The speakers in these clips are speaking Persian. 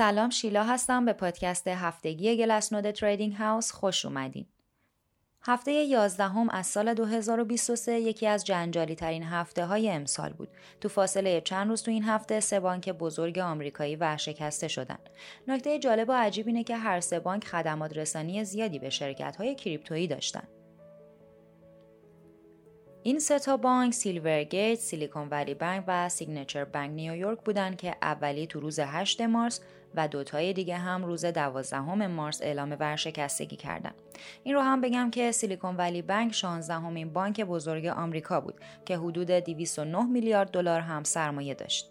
سلام شیلا هستم به پادکست هفتگی Glassnode Trading House خوش اومدین. هفته 11 هم از سال 2023 یکی از جنجالی ترین هفته های امسال بود. تو فاصله چند روز تو این هفته سه بانک بزرگ آمریکایی ورشکسته شدن. نکته جالب و عجیب اینه که هر سه بانک خدمات رسانی زیادی به شرکت های کریپتویی داشتن. این سه تا بانک Silvergate، Silicon Valley Bank و Signature Bank نیویورک بودند که اولی تو روز 8 مارس و دوتای دیگه هم روز 12 مارس اعلام ورشکستگی کردن. این رو هم بگم که سیلیکون ولی بانک 16 همین بانک بزرگ آمریکا بود که حدود 209 میلیارد دلار هم سرمایه داشت.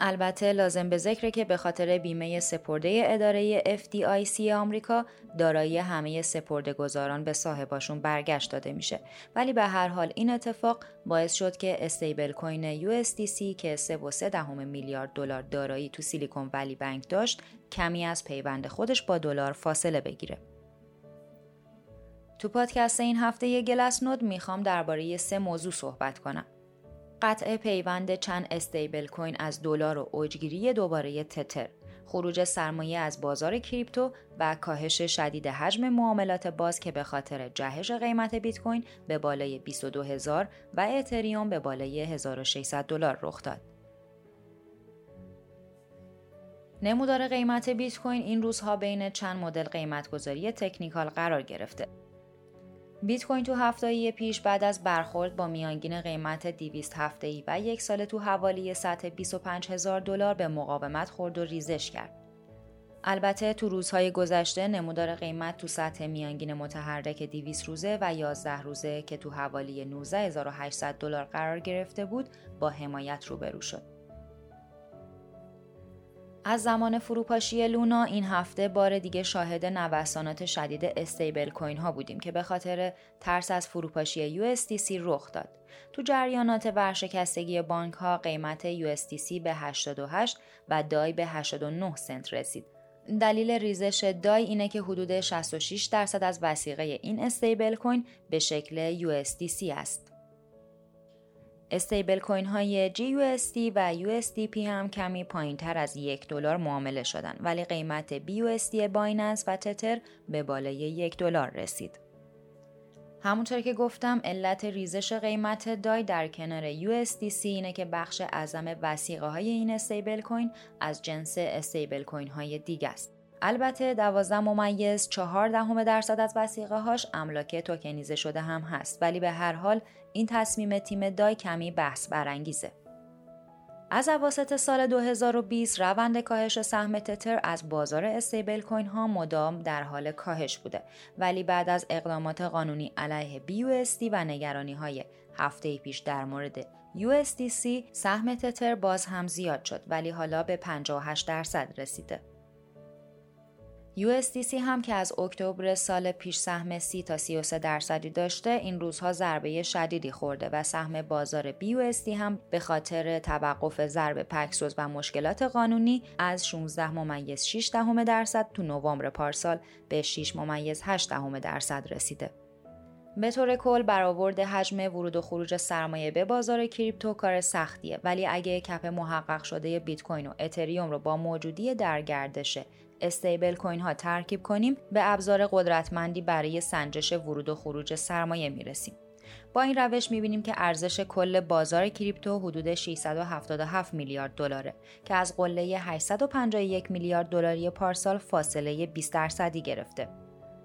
البته لازم به ذکره که به خاطر بیمه سپرده اداره FDIC آمریکا دارایی همه سپرده گذاران به صاحباشون برگشت داده میشه ولی به هر حال این اتفاق باعث شد که استیبل کوین USDC که 3.3 دهم میلیارد دلار دارایی تو سیلیکون ولی بانک داشت کمی از پیوند خودش با دلار فاصله بگیره. تو پادکست این هفته گلس نود می‌خوام درباره سه موضوع صحبت کنم. قطع پیوند چند استیبل کوین از دلار و اوجگیری دوباره تتر خروج سرمایه از بازار کریپتو و کاهش شدید حجم معاملات باز که به خاطر جهش قیمت بیت کوین به بالای 22000 و اتریوم به بالای 1600 دلار رخ داد. نمودار قیمت بیت کوین این روزها بین چند مدل قیمتگذاری تکنیکال قرار گرفته بیت کوین تو هفته پیش بعد از برخورد با میانگین قیمت 200 هفته‌ای و یک سال تو حوالی سطح 25 هزار دلار به مقاومت خورد و ریزش کرد. البته تو روزهای گذشته نمودار قیمت تو سطح میانگین متحرک 200 روزه و 11 روزه که تو حوالی 19800 دلار قرار گرفته بود با حمایت روبرو شد. از زمان فروپاشی لونا این هفته بار دیگه شاهد نوسانات شدید استیبل کوین ها بودیم که به خاطر ترس از فروپاشی USDC رخ داد. تو جریانات ورشکستگی بانک ها قیمت USDC به 88 و دای به 89 سنت رسید. دلیل ریزش دای اینه که حدود 66 درصد از وسیقه این استیبل کوین به شکل USDC است. استیبل کوین های GUSD و USDP هم کمی پایین تر از یک دلار معامله شدن ولی قیمت BUSD بایننس و تتر به بالای یک دلار رسید. همونطور که گفتم علت ریزش قیمت دای در کنار USDC اینه که بخش اعظم وسیقه های این استیبل کوین از جنس استیبل کوین های دیگه است. البته 12 ممیز 4 دهم درصد از وسیقه هاش املاک توکنیزه شده هم هست ولی به هر حال این تصمیم تیم دای کمی بحث برانگیزه. از اواسط سال 2020 روند کاهش سهم تتر از بازار استیبل کوین ها مدام در حال کاهش بوده ولی بعد از اقدامات قانونی علیه BUSD و نگرانی های هفته پیش در مورد USDC سهم تتر باز هم زیاد شد ولی حالا به 58 درصد رسیده. USDC هم که از اکتبر سال پیش سهم 30 تا 33 درصدی داشته این روزها ضربه شدیدی خورده و سهم بازار BUSD هم به خاطر توقف ضرب پکسوز و مشکلات قانونی از 16 ممیز 6 دهم درصد تو نوامبر پارسال به 6 ممیز 8 دهم درصد رسیده. به طور کل برآورد حجم ورود و خروج سرمایه به بازار کریپتو کار سختیه ولی اگه کپ محقق شده بیت کوین و اتریوم رو با موجودی در گردش استیبل کوین ها ترکیب کنیم به ابزار قدرتمندی برای سنجش ورود و خروج سرمایه می‌رسیم. با این روش می‌بینیم که ارزش کل بازار کریپتو حدود 677 میلیارد دلاره که از قله 851 میلیارد دلاری پارسال فاصله 20 درصدی گرفته.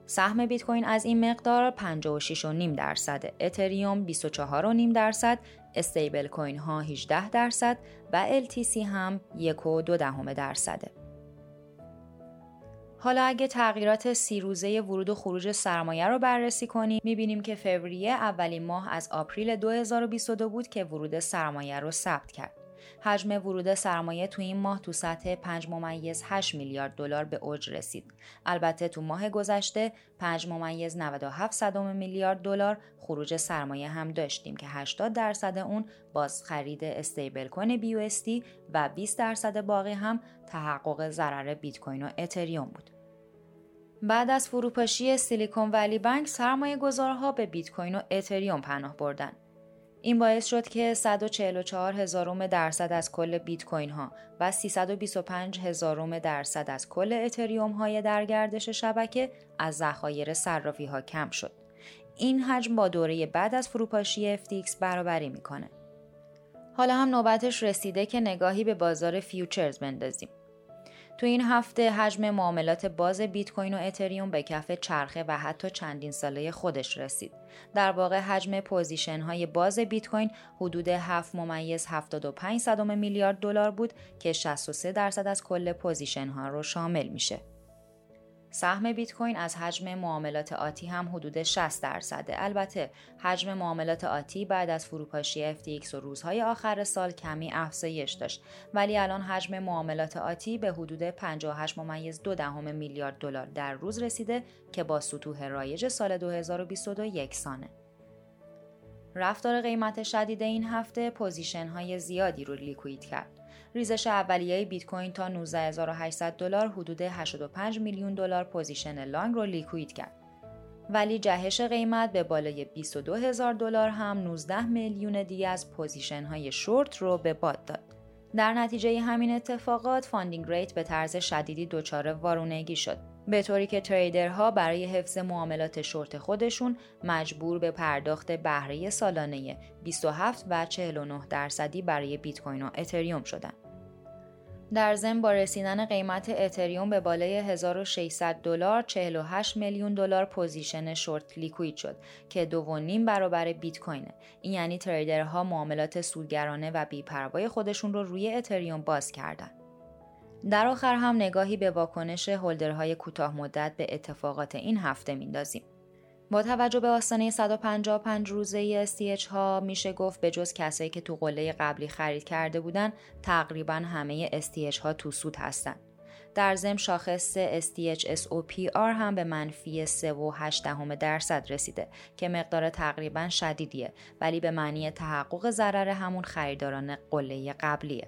سهم بیت کوین از این مقدار 56.5 درصد، اتریوم 24.5 درصد، استیبل کوین ها 18 درصد و LTC هم 1.2 درصده. حالا اگه تغییرات سی روزه ورود و خروج سرمایه رو بررسی کنیم می‌بینیم که فوریه اولین ماه از آپریل 2022 بود که ورود سرمایه رو ثبت کرد. حجم ورود سرمایه تو این ماه تو سطح 5 ممیز 8 میلیارد دلار به اوج رسید. البته تو ماه گذشته 5 ممیز 97 صدم میلیارد دلار خروج سرمایه هم داشتیم که 80 درصد اون باز خرید استیبل کوین بی و 20 درصد باقی هم تحقق ضرر بیت کوین و اتریوم بود. بعد از فروپاشی سیلیکون ولی بانک سرمایه گذارها به بیت کوین و اتریوم پناه بردن. این باعث شد که 144 هزارم درصد از کل بیت کوین ها و 325 هزارم درصد از کل اتریوم های در گردش شبکه از ذخایر صرافی ها کم شد. این حجم با دوره بعد از فروپاشی FTX برابری می‌کنه. حالا هم نوبتش رسیده که نگاهی به بازار futures بندازیم. تو این هفته حجم معاملات باز بیت کوین و اتریوم به کف چرخه و حتی چندین ساله خودش رسید. در واقع حجم position های باز بیت کوین حدود 7 ممیز 75 میلیارد دلار بود که 63 درصد از کل position ها رو شامل میشه. سهم بیت کوین از حجم معاملات آتی هم حدود 60 درصده. البته حجم معاملات آتی بعد از فروپاشی FTX و روزهای آخر سال کمی افزایش داشت ولی الان حجم معاملات آتی به حدود 58 ممیز دو دهم میلیارد دلار در روز رسیده که با سطوح رایج سال 2022 یکسانه. رفتار قیمت شدید این هفته position های زیادی رو liquid کرد. ریزش اولیه بیت کوین تا 19800 دلار حدود 85 میلیون دلار position long رو liquid کرد. ولی جهش قیمت به بالای 22 هزار دلار هم 19 میلیون دیگه از position های شورت رو به باد داد. در نتیجه همین اتفاقات funding rate به طرز شدیدی دچار وارونگی شد به طوری که trader ها برای حفظ معاملات شورت خودشون مجبور به پرداخت بهره سالانه 27 و 49 درصدی برای بیت کوین و اتریوم شدند. در ضمن با رسیدن قیمت اتریوم به بالای 1600 دلار 48 میلیون دلار position short liquid شد که دو و نیم برابر بیت کوینه. این یعنی trader ها معاملات سوداگرانه و بیپروای خودشون رو روی اتریوم باز کردن. در آخر هم نگاهی به واکنش هولدرهای کوتاه مدت به اتفاقات این هفته میندازیم. با توجه به آستانه 155 روزه STH ها میشه گفت به جز کسایی که تو قله قبلی خرید کرده بودن تقریبا همه STH ها تو سود هستن. در ضمن شاخص STH SOPR هم به منفی 3.8 درصد رسیده که مقدار تقریبا شدیدیه ولی به معنی تحقق ضرر همون خریداران قله قبلیه.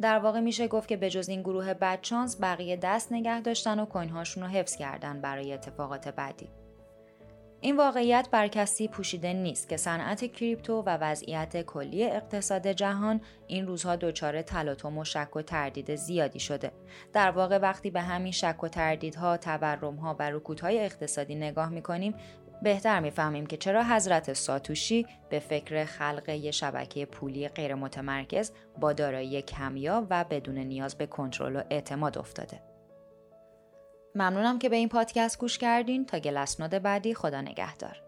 در واقع میشه گفت که به جز این گروه بدچانس بقیه دست نگه داشتن و کوین هاشون رو حفظ کردن برای اتفاقات بعدی. این واقعیت بر کسی پوشیده نیست که صنعت کریپتو و وضعیت کلی اقتصاد جهان این روزها دچار تلاطم و شک و تردید زیادی شده. در واقع وقتی به همین شک و تردیدها، تورمها و رکودهای اقتصادی نگاه می‌کنیم بهتر می‌فهمیم که چرا حضرت ساتوشی به فکر خلق یک شبکه پولی غیر متمرکز با دارایی کمیاب و بدون نیاز به کنترل و اعتماد افتاده. ممنونم که به این پادکست گوش کردین. تا گلسنود بعدی خدا نگهدار.